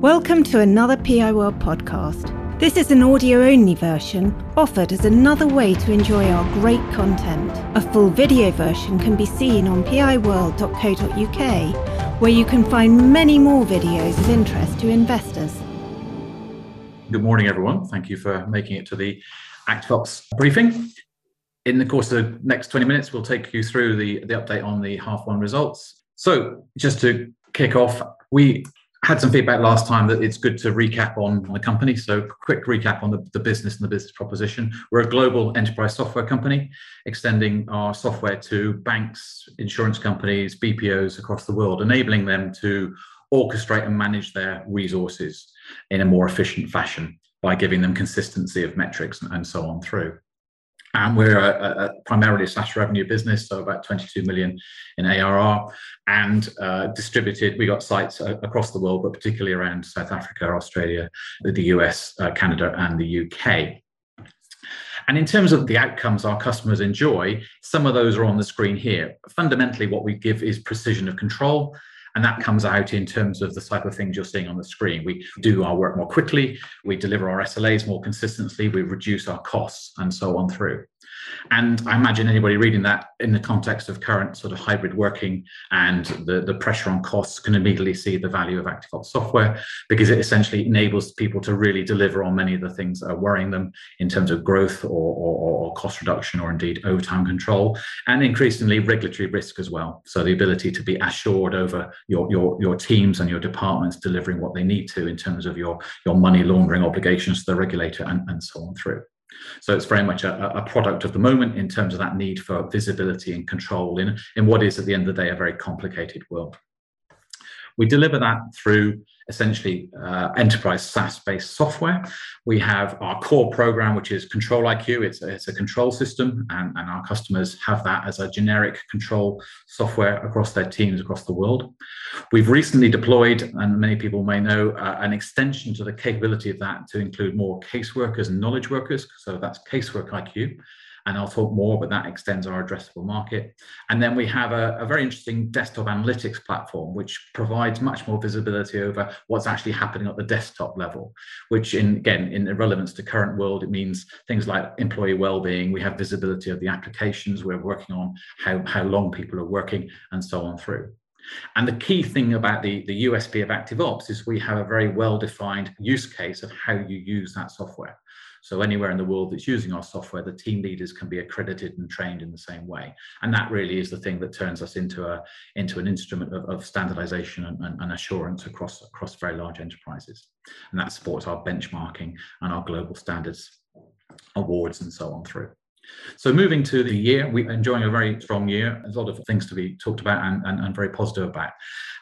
Welcome to another PI World podcast. This is an audio only version offered as another way to enjoy our great content. A full video version can be seen on piworld.co.uk, where you can find many more videos of interest to investors. Good morning, everyone. Thank you for making it to the ActiveOps briefing. In the course of the next 20 minutes, we'll take you through the, the update on the half one results. So, just to kick off, we had some feedback last time that it's good to recap on, the company. So, quick recap on the, the business and the business proposition. We're a global enterprise software company, extending our software to banks, insurance companies, BPOs across the world, enabling them to orchestrate and manage their resources in a more efficient fashion by giving them consistency of metrics and so on through. And we're a, a, primarily a SaaS revenue business, so about 22 million in ARR, and uh, distributed. We got sites across the world, but particularly around South Africa, Australia, the US, uh, Canada, and the UK. And in terms of the outcomes our customers enjoy, some of those are on the screen here. Fundamentally, what we give is precision of control and that comes out in terms of the type of things you're seeing on the screen. We do our work more quickly, we deliver our SLAs more consistently, we reduce our costs, and so on through. And I imagine anybody reading that in the context of current sort of hybrid working and the, the pressure on costs can immediately see the value of ActiveOps software because it essentially enables people to really deliver on many of the things that are worrying them in terms of growth or, or, or cost reduction or indeed overtime control and increasingly regulatory risk as well. So the ability to be assured over your, your, your teams and your departments delivering what they need to in terms of your, your money laundering obligations to the regulator and, and so on through. So it's very much a, a, product of the moment in terms of that need for visibility and control in, in what is, at the end of the day, a very complicated world. We deliver that through essentially uh, enterprise SaaS-based software. We have our core program, which is Control IQ. It's a, it's a control system, and, and our customers have that as a generic control software across their teams across the world. We've recently deployed, and many people may know, uh, an extension to the capability of that to include more caseworkers and knowledge workers. So that's Casework IQ and I'll talk more, but that extends our addressable market. And then we have a, a, very interesting desktop analytics platform, which provides much more visibility over what's actually happening at the desktop level, which in again, in relevance to current world, it means things like employee well-being. We have visibility of the applications we're working on, how, how long people are working, and so on through. And the key thing about the, the USP of ActiveOps is we have a very well-defined use case of how you use that software. So anywhere in the world that's using our software, the team leaders can be accredited and trained in the same way. And that really is the thing that turns us into a into an instrument of, of standardization and, and, and assurance across across very large enterprises. And that supports our benchmarking and our global standards awards and so on through. So moving to the year, we're enjoying a very strong year. There's a lot of things to be talked about and, and, and very positive about.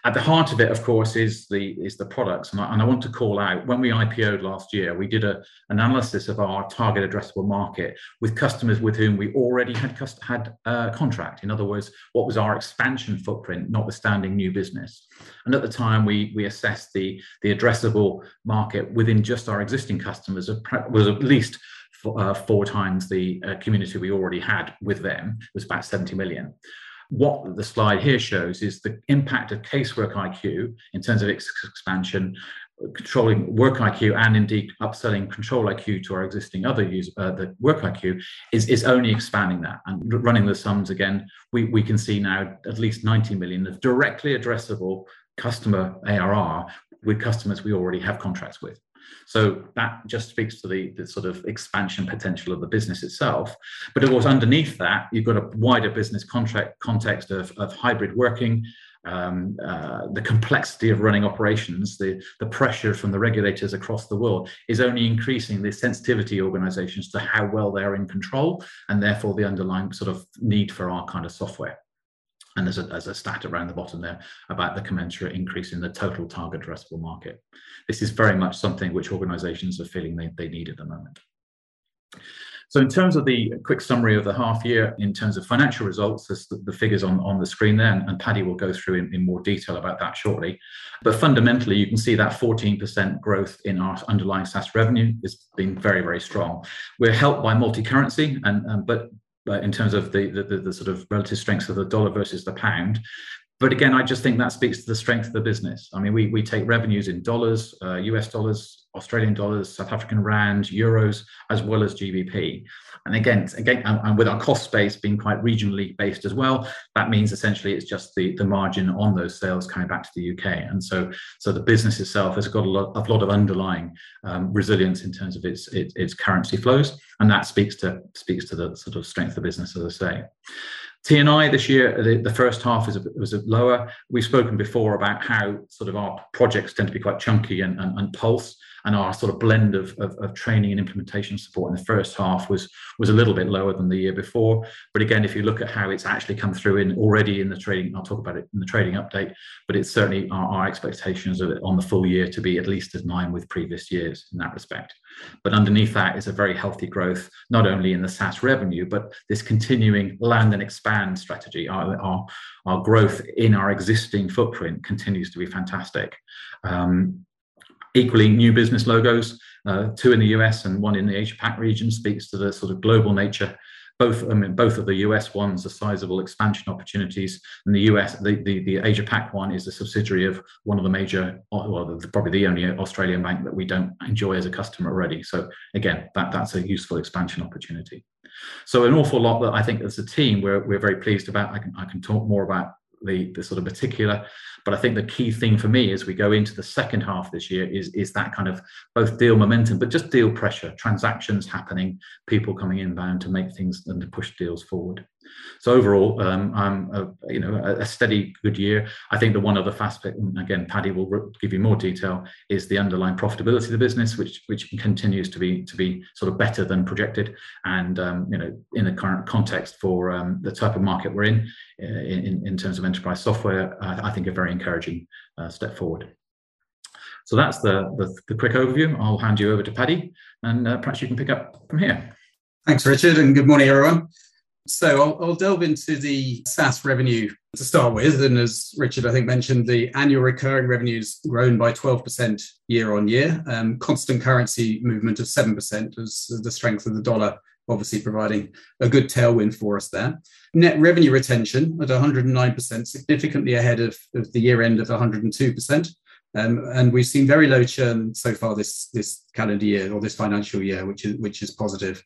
At the heart of it, of course, is the is the products. And I, and I want to call out when we IPO'd last year, we did a analysis of our target addressable market with customers with whom we already had had a contract. In other words, what was our expansion footprint, notwithstanding new business. And at the time, we we assessed the the addressable market within just our existing customers was at least uh, four times the uh, community we already had with them was about 70 million. What the slide here shows is the impact of casework IQ in terms of its expansion, controlling work IQ and indeed upselling control IQ to our existing other use uh, the work IQ is, is only expanding that and running the sums again. We, we can see now at least 90 million of directly addressable customer ARR with customers we already have contracts with so that just speaks to the, the sort of expansion potential of the business itself. But of course, underneath that, you've got a wider business contract context of, of hybrid working, um, uh, the complexity of running operations, the, the pressure from the regulators across the world is only increasing the sensitivity organizations to how well they're in control and therefore the underlying sort of need for our kind of software. And there's a, there's a stat around the bottom there about the commensurate increase in the total target addressable market. This is very much something which organizations are feeling they, they need at the moment. So in terms of the quick summary of the half year, in terms of financial results, there's the, figures on, on the screen there, and, and Paddy will go through in, in, more detail about that shortly. But fundamentally, you can see that 14% growth in our underlying SaaS revenue has been very, very strong. We're helped by multi-currency, and but in terms of the, the, the, sort of relative strengths of the dollar versus the pound. but again, I just think that speaks to the strength of the business. I mean, we, we take revenues in dollars, uh, US dollars, Australian dollars, South African rand, euros, as well as GBP. And again, again, and, with our cost base being quite regionally based as well, that means essentially it's just the, the margin on those sales coming back to the UK. And so, so the business itself has got a lot, a lot of underlying um, resilience in terms of its, its, its currency flows, and that speaks to speaks to the sort of strength of the business, as I say. T&I this year, the, the first half a, was a lower. We've spoken before about how sort of our projects tend to be quite chunky and, and, and pulse and our sort of blend of, of, of, training and implementation support in the first half was was a little bit lower than the year before. But again, if you look at how it's actually come through in already in the trading, I'll talk about it in the trading update. But it's certainly our, our expectations of it on the full year to be at least as line with previous years in that respect. But underneath that is a very healthy growth, not only in the SaaS revenue, but this continuing land and expand strategy. Our, our, our growth in our existing footprint continues to be fantastic. Um, Equally, new business logos, uh, two in the US and one in the Asia Pac region, speaks to the sort of global nature. Both, I mean, both of the US ones are sizable expansion opportunities, and the US, the, the, the Asia Pac one is a subsidiary of one of the major, well, probably the only Australian bank that we don't enjoy as a customer already. So again, that, that's a useful expansion opportunity. So an awful lot that I think as a team we're, we're very pleased about. I can, I can talk more about the, the sort of particular. But I think the key thing for me as we go into the second half this year is, is that kind of both deal momentum, but just deal pressure, transactions happening, people coming inbound to make things and to push deals forward. So overall, um, I'm a, you know a, steady good year. I think the one other aspect, again, Paddy will give you more detail, is the underlying profitability of the business, which which continues to be to be sort of better than projected, and um, you know in the current context for um, the type of market we're in, uh, in in terms of enterprise software, I, I think a very encouraging uh, step forward. So that's the, the, the quick overview. I'll hand you over to Paddy, and uh, perhaps you can pick up from here. Thanks, Richard, and good morning, everyone. So I'll, I'll, delve into the SaaS revenue to start with. And as Richard, I think, mentioned, the annual recurring revenues grown by 12% year on year, um, constant currency movement of 7% as the strength of the dollar obviously providing a good tailwind for us there. Net revenue retention at 109%, significantly ahead of, of the year end of 102%. Um, and we've seen very low churn so far this, this calendar year or this financial year, which is, which is positive.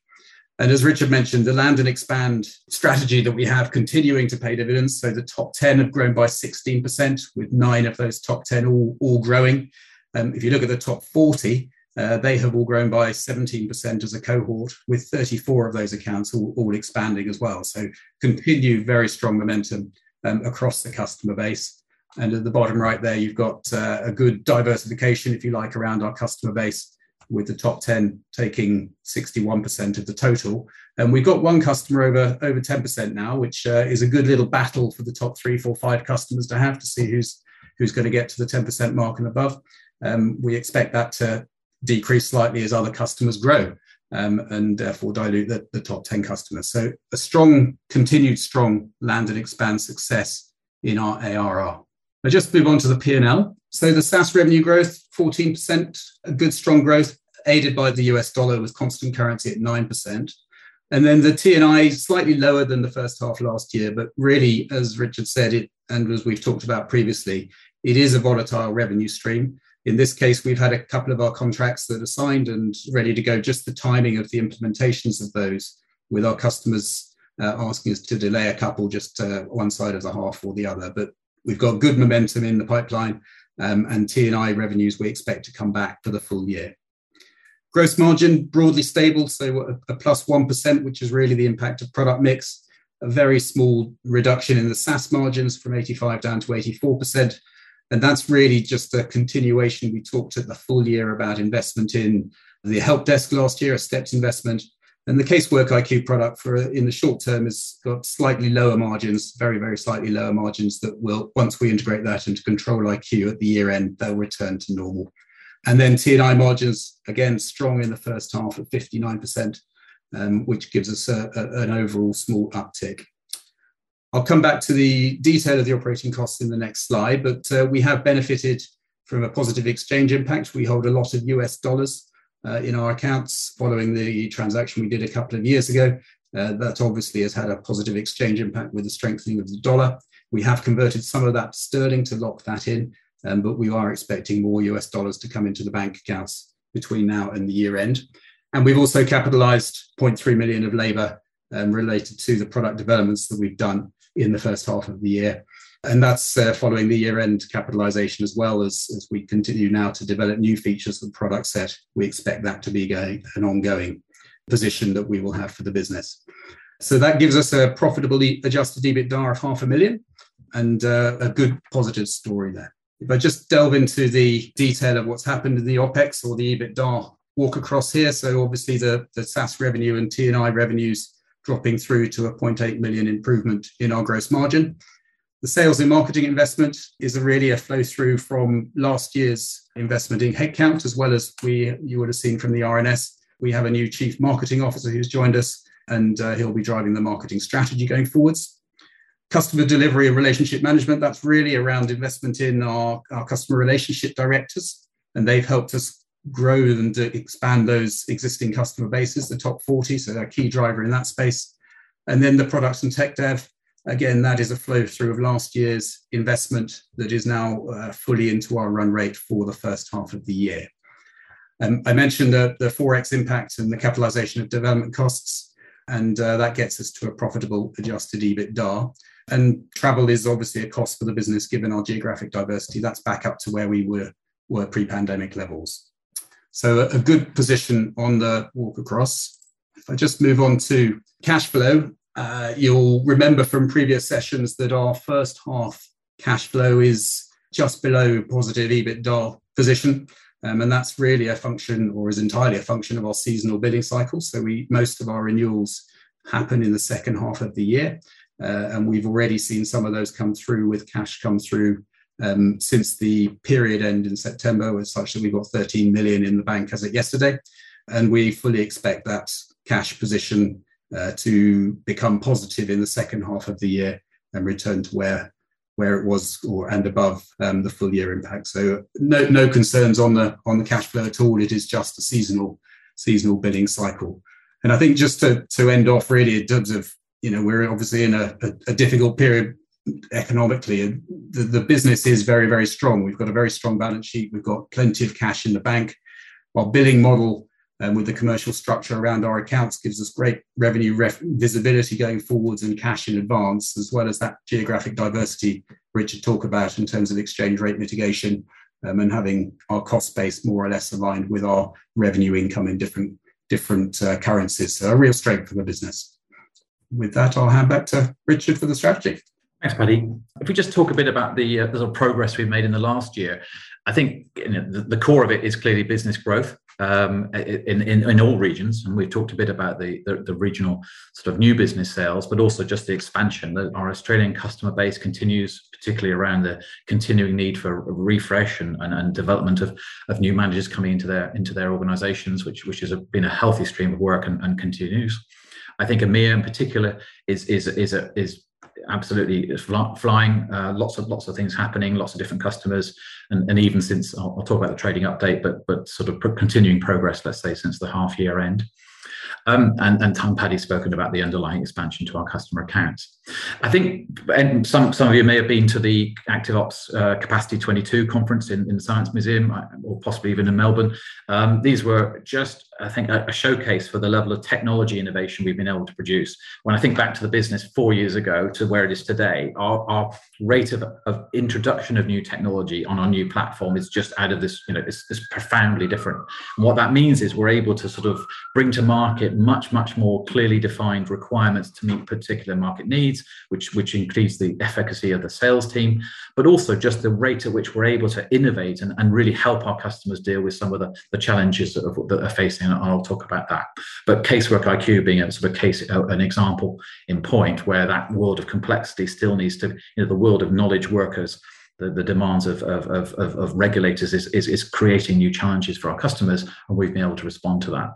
And as Richard mentioned, the land and expand strategy that we have continuing to pay dividends. So the top 10 have grown by 16%, with nine of those top 10 all, all growing. Um, if you look at the top 40, uh, they have all grown by 17% as a cohort, with 34 of those accounts all, all expanding as well. So continue very strong momentum um, across the customer base. And at the bottom right there, you've got uh, a good diversification, if you like, around our customer base with the top 10 taking 61% of the total. And we've got one customer over, over 10% now, which uh, is a good little battle for the top three, four, five customers to have to see who's, who's going to get to the 10% mark and above. Um, we expect that to decrease slightly as other customers grow um, and therefore dilute the, the top 10 customers. So a strong, continued strong land and expand success in our ARR. I just move on to the P&L. So the SaaS revenue growth, 14%, a good strong growth, aided by the US dollar with constant currency at 9%. And then the T&I slightly lower than the first half last year, but really, as Richard said, it and as we've talked about previously, it is a volatile revenue stream. In this case, we've had a couple of our contracts that are signed and ready to go. Just the timing of the implementations of those, with our customers uh, asking us to delay a couple, just uh, one side of the half or the other. But we've got good momentum in the pipeline, um, and T&I revenues we expect to come back for the full year. Gross margin broadly stable, so a, plus 1%, which is really the impact of product mix. A very small reduction in the SaaS margins from 85 down to 84%. And that's really just a continuation. We talked at the full year about investment in the help desk last year, a stepped investment. And the Casework IQ product for in the short term has got slightly lower margins, very, very slightly lower margins that will, once we integrate that into Control IQ at the year end, they'll return to normal. And then T&I margins, again, strong in the first half at 59%, um, which gives us a, a, an overall small uptick. I'll come back to the detail of the operating costs in the next slide, but uh, we have benefited from a positive exchange impact. We hold a lot of US dollars uh, in our accounts following the transaction we did a couple of years ago. Uh, that obviously has had a positive exchange impact with the strengthening of the dollar. We have converted some of that sterling to lock that in, um, but we are expecting more US dollars to come into the bank accounts between now and the year end. And we've also capitalized 0.3 million of labor um, related to the product developments that we've done in the first half of the year. And that's uh, following the year end capitalization as well as, as we continue now to develop new features of the product set. We expect that to be going, an ongoing position that we will have for the business. So that gives us a profitable adjusted EBITDA of half a million and uh, a good positive story there. If I just delve into the detail of what's happened in the OPEX or the EBITDA walk across here. So obviously the, the SaaS revenue and T&I revenues dropping through to a 0.8 million improvement in our gross margin. The sales and marketing investment is really a flow through from last year's investment in headcount, as well as we you would have seen from the RNS. We have a new chief marketing officer who's joined us, and uh, he'll be driving the marketing strategy going forwards. Customer delivery and relationship management, that's really around investment in our, our customer relationship directors, and they've helped us grow and expand those existing customer bases, the top 40. So they're a key driver in that space. And then the products and tech dev, again, that is a flow through of last year's investment that is now uh, fully into our run rate for the first half of the year. Um, I mentioned the, the Forex impact and the capitalization of development costs, and uh, that gets us to a profitable adjusted EBITDA. And travel is obviously a cost for the business given our geographic diversity. That's back up to where we were, were pre pandemic levels. So a good position on the walk across. If I just move on to cash flow, uh, you'll remember from previous sessions that our first half cash flow is just below positive EBITDA position. Um, and that's really a function or is entirely a function of our seasonal billing cycle. So we most of our renewals happen in the second half of the year. Uh, and we've already seen some of those come through with cash come through um, since the period end in September was such that we've got 13 million in the bank as of yesterday. And we fully expect that cash position uh, to become positive in the second half of the year and return to where where it was or and above um, the full year impact. So no no concerns on the on the cash flow at all. It is just a seasonal seasonal billing cycle. And I think just to to end off really in terms of you know we're obviously in a, a, a difficult period economically. The, the business is very very strong. We've got a very strong balance sheet. We've got plenty of cash in the bank. Our billing model um, with the commercial structure around our accounts gives us great revenue ref- visibility going forwards and cash in advance as well as that geographic diversity richard talked about in terms of exchange rate mitigation um, and having our cost base more or less aligned with our revenue income in different different uh, currencies. So a real strength for the business with that i'll hand back to richard for the strategy Thanks, Paddy. If we just talk a bit about the, uh, the progress we've made in the last year, I think you know, the, the, core of it is clearly business growth um, in, in, in all regions, and we've talked a bit about the, the, the regional sort of new business sales, but also just the expansion. That our Australian customer base continues, particularly around the continuing need for refresh and, and, and development of, of new managers coming into their into their organisations, which which has been a healthy stream of work and, and continues. I think EMEA in particular is is is a, is absolutely flying. Uh, lots of lots of things happening, lots of different customers, and, and even since I'll, I'll, talk about the trading update, but but sort of continuing progress, let's say, since the half year end. Um, and, and Tom Paddy's spoken about the underlying expansion to our customer accounts. I think and some, some of you may have been to the ActiveOps uh, Capacity 22 conference in, in the Science Museum, uh, or possibly even in Melbourne. Um, these were just, I think, a, a, showcase for the level of technology innovation we've been able to produce. When I think back to the business four years ago to where it is today, our, our rate of, of introduction of new technology on our new platform is just out of this, you know, it's, it's profoundly different. And what that means is we're able to sort of bring to market much, much more clearly defined requirements to meet particular market needs, which, which increase the efficacy of the sales team, but also just the rate at which we're able to innovate and, and really help our customers deal with some of the, the challenges that, are, that are facing. And I'll talk about that. But Casework IQ being a sort of case, an example in point where that world of complexity still needs to, you know, the world of knowledge workers the, the demands of, of, of, of regulators is, is, is creating new challenges for our customers, and we've been able to respond to that.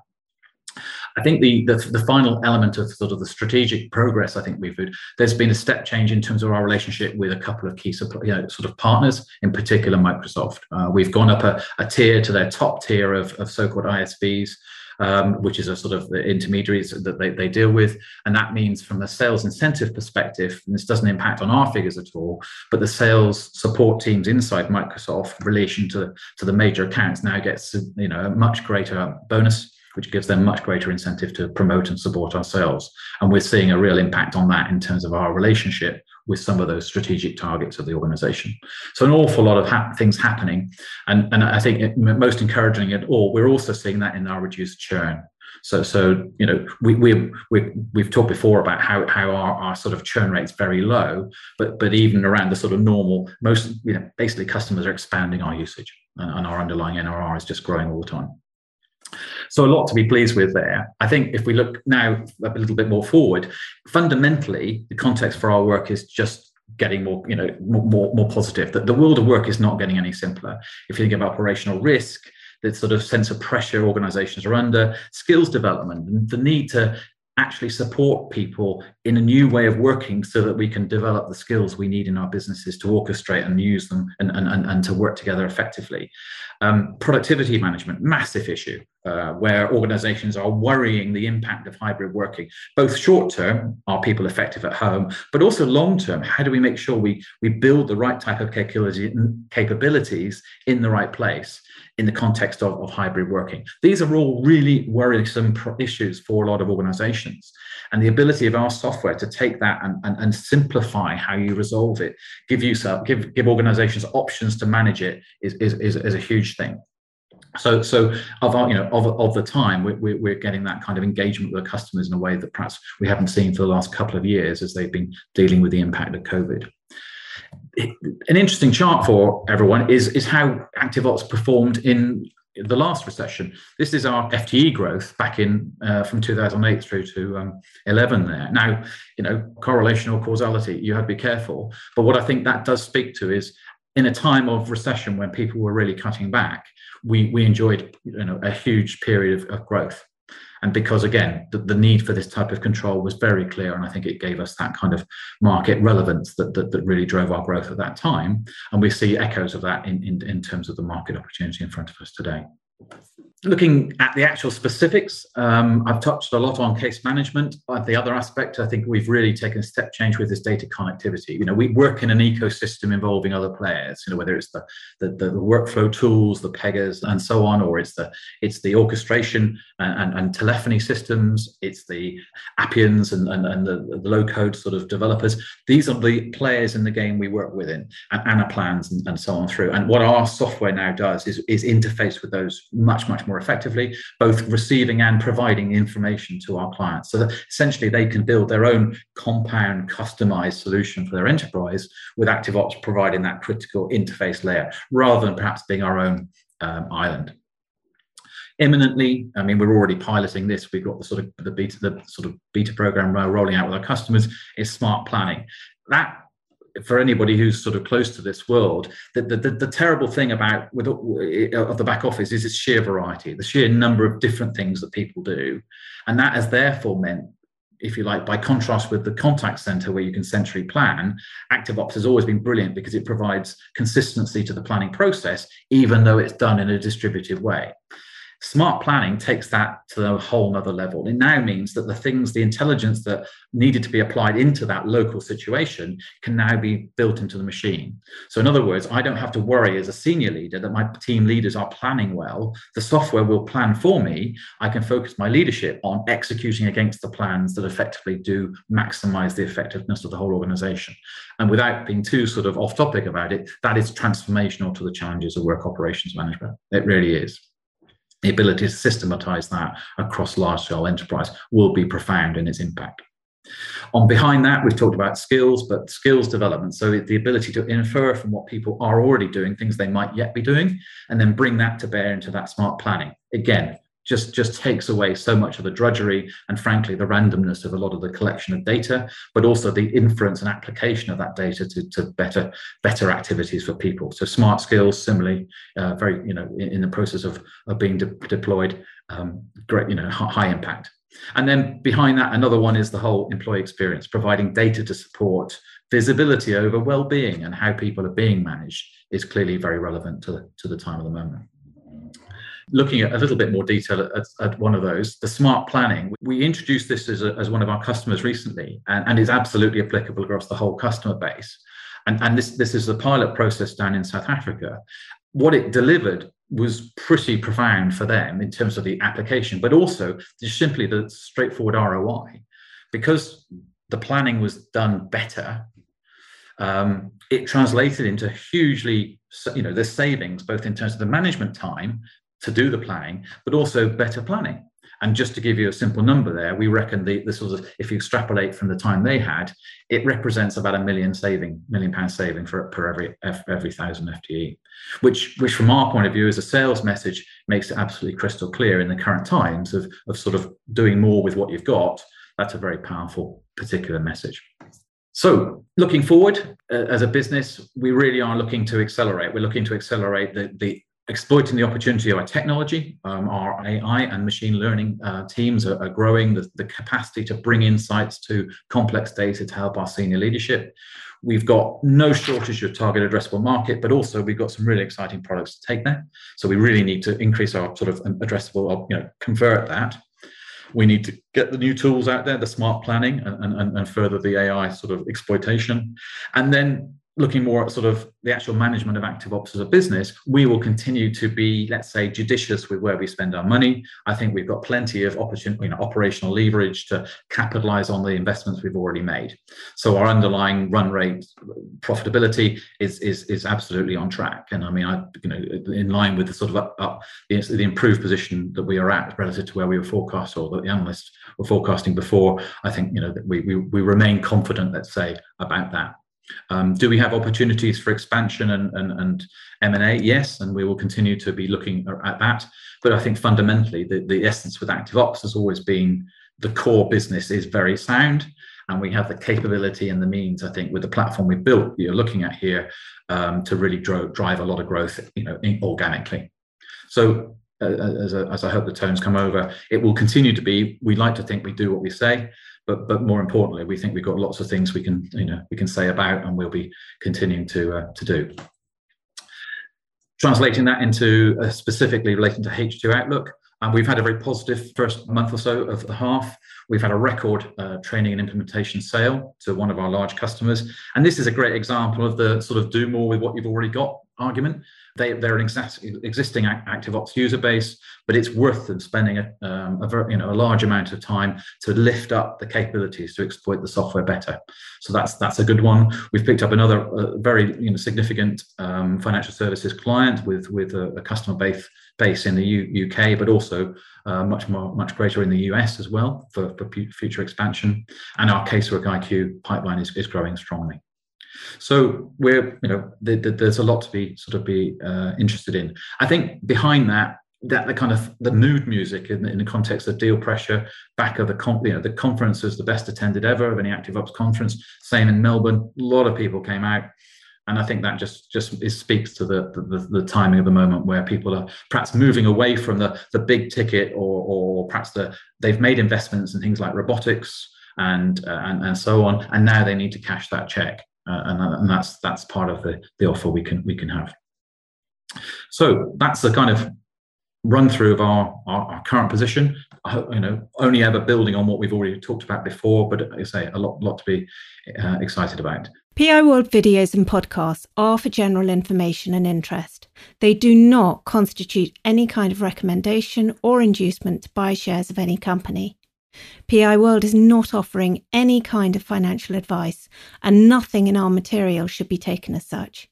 I think the, the, the final element of sort of the strategic progress I think we've there's been a step change in terms of our relationship with a couple of key you know, sort of partners, in particular Microsoft. Uh, we've gone up a, a, tier to their top tier of, of so-called ISVs. um, which is a sort of the intermediaries that they, they deal with. And that means from a sales incentive perspective, and this doesn't impact on our figures at all, but the sales support teams inside Microsoft relation to, to the major accounts now gets you know a much greater bonus which gives them much greater incentive to promote and support our sales. And we're seeing a real impact on that in terms of our relationship with some of those strategic targets of the organization. So an awful lot of ha- things happening, and and I think it, most encouraging at all, we're also seeing that in our reduced churn. So so you know we we we we've talked before about how how our, our sort of churn rate's very low, but but even around the sort of normal, most you know basically customers are expanding our usage, and, and our underlying NRR is just growing all the time. So a lot to be pleased with there. I think if we look now a little bit more forward, fundamentally, the context for our work is just getting more, you know, more, more positive. That the world of work is not getting any simpler. If you think about operational risk, the sort of sense of pressure organizations are under, skills development, and the need to actually support people in a new way of working so that we can develop the skills we need in our businesses to orchestrate and use them and, and, and, and to work together effectively. Um, productivity management, massive issue uh, where organizations are worrying the impact of hybrid working, both short term, are people effective at home, but also long term, how do we make sure we, we build the right type of capabilities in the right place? in the context of, of hybrid working. These are all really worrisome issues for a lot of organizations. And the ability of our software to take that and, and, and simplify how you resolve it, give you give, give organizations options to manage it is, is, is, is a huge thing. So, so of our, you know, of, of the time, we're, we're getting that kind of engagement with the customers in a way that perhaps we haven't seen for the last couple of years as they've been dealing with the impact of COVID an interesting chart for everyone is, is how ActiveOps performed in the last recession. This is our FTE growth back in uh, from 2008 through to um, 11 there. Now, you know, correlation or causality, you have to be careful. But what I think that does speak to is in a time of recession when people were really cutting back, we, we enjoyed you know, a huge period of, of growth. And because again the, the, need for this type of control was very clear and i think it gave us that kind of market relevance that, that, that really drove our growth at that time. And we see echoes of that in, in, in terms of the market opportunity in front of us today looking at the actual specifics, um, I've touched a lot on case management. But the other aspect, I think we've really taken a step change with this data connectivity. You know, we work in an ecosystem involving other players. You know, whether it's the the, the workflow tools, the Pegas, and so on, or it's the it's the orchestration and, and, and telephony systems. It's the Appians and, and, and the, the low code sort of developers. These are the players in the game we work within, and Anaplan and, and so on through. And what our software now does is is interface with those much much more effectively, both receiving and providing information to our clients. So that essentially they can build their own compound, customized solution for their enterprise with ActiveOps providing that critical interface layer rather than perhaps being our own um, island imminently. I mean, we're already piloting this. We've got the sort of the beta, the sort of beta program rolling out with our customers. Is smart planning. That for anybody who's sort of close to this world, the, the, the, the, terrible thing about with uh, of the back office is its sheer variety, the sheer number of different things that people do, and that has therefore meant, if you like, by contrast with the contact center where you can centrally plan, ActiveOps has always been brilliant because it provides consistency to the planning process, even though it's done in a distributed way. Smart planning takes that to a whole nother level. It now means that the things, the intelligence that needed to be applied into that local situation can now be built into the machine. So, in other words, I don't have to worry as a senior leader that my team leaders are planning well. The software will plan for me. I can focus my leadership on executing against the plans that effectively do maximize the effectiveness of the whole organization. And without being too sort of off topic about it, that is transformational to the challenges of work operations management. It really is the ability to systematize that across large scale enterprise will be profound in its impact. On behind that, we've talked about skills, but skills development. So the ability to infer from what people are already doing, things they might yet be doing, and then bring that to bear into that smart planning. Again, just just takes away so much of the drudgery and frankly the randomness of a lot of the collection of data but also the inference and application of that data to, to better better activities for people. So smart skills similarly uh, very you know in, in, the process of, of being de- deployed um, great you know high impact. And then behind that another one is the whole employee experience providing data to support visibility over well-being and how people are being managed is clearly very relevant to to the time of the moment looking at a little bit more detail at, at one of those, the smart planning. We introduced this as, a, as one of our customers recently, and, and is absolutely applicable across the whole customer base. And, and this, this is the pilot process down in South Africa. What it delivered was pretty profound for them in terms of the application, but also just simply the straightforward ROI. Because the planning was done better, um, it translated into hugely, you know, the savings, both in terms of the management time to do the planning, but also better planning. And just to give you a simple number there, we reckon the, this was, if you extrapolate from the time they had, it represents about a million saving, million pound saving for per every every thousand FTE, which which from our point of view as a sales message makes it absolutely crystal clear in the current times of, of sort of doing more with what you've got. That's a very powerful particular message. So, looking forward uh, as a business, we really are looking to accelerate. We're looking to accelerate the, the exploiting the opportunity of our technology. Um, our AI and machine learning uh, teams are, are growing the, the, capacity to bring insights to complex data to help our senior leadership. We've got no shortage of target addressable market, but also we've got some really exciting products to take there. So we really need to increase our sort of addressable, you know, convert that. We need to get the new tools out there, the smart planning, and, and, and further the AI sort of exploitation. And then looking more at sort of the actual management of active ops as a business, we will continue to be, let's say, judicious with where we spend our money. I think we've got plenty of opportunity, you know, operational leverage to capitalize on the investments we've already made. So our underlying run rate profitability is is is absolutely on track. And I mean, I you know, in line with the sort of up, up the, improved position that we are at relative to where we were forecast or that the analysts were forecasting before. I think you know that we we, we remain confident, let's say, about that. Um, do we have opportunities for expansion and, and, and M&A? Yes, and we will continue to be looking at that. But I think fundamentally, the, the essence with Active Ops has always been the core business is very sound, and we have the capability and the means. I think with the platform we built, you're looking at here, um, to really drive, drive a lot of growth, you know, organically. So uh, as, a, as I hope the tones come over, it will continue to be. We like to think we do what we say but but more importantly, we think we've got lots of things we can you know we can say about, and we'll be continuing to uh, to do. Translating that into uh, specifically relating to H2 outlook, and we've had a very positive first month or so of the half. We've had a record uh, training and implementation sale to one of our large customers, and this is a great example of the sort of do more with what you've already got argument. They, they're an existing active ActiveOps user base, but it's worth them spending a, um, a, very, you know, a large amount of time to lift up the capabilities to exploit the software better. So that's that's a good one. We've picked up another uh, very you know, significant um, financial services client with with a, a customer base base in the U- UK, but also uh, much more much greater in the US as well for, for future expansion. And our casework IQ pipeline is, is growing strongly. So we're, you know, the, the, there's a lot to be sort of be uh, interested in. I think behind that, that the kind of the mood music in, in the context of deal pressure, back of the you know the conference is the best attended ever of any active ops conference. Same in Melbourne, a lot of people came out, and I think that just just is, speaks to the, the, the timing of the moment where people are perhaps moving away from the the big ticket or or perhaps the they've made investments in things like robotics and uh, and and so on, and now they need to cash that check uh, and, and that's that's part of the, the offer we can we can have. So that's the kind of run through of our, our, our, current position. You know, only ever building on what we've already talked about before, but I say a lot lot to be uh, excited about. PI World videos and podcasts are for general information and interest. They do not constitute any kind of recommendation or inducement to buy shares of any company. PI World is not offering any kind of financial advice, and nothing in our material should be taken as such.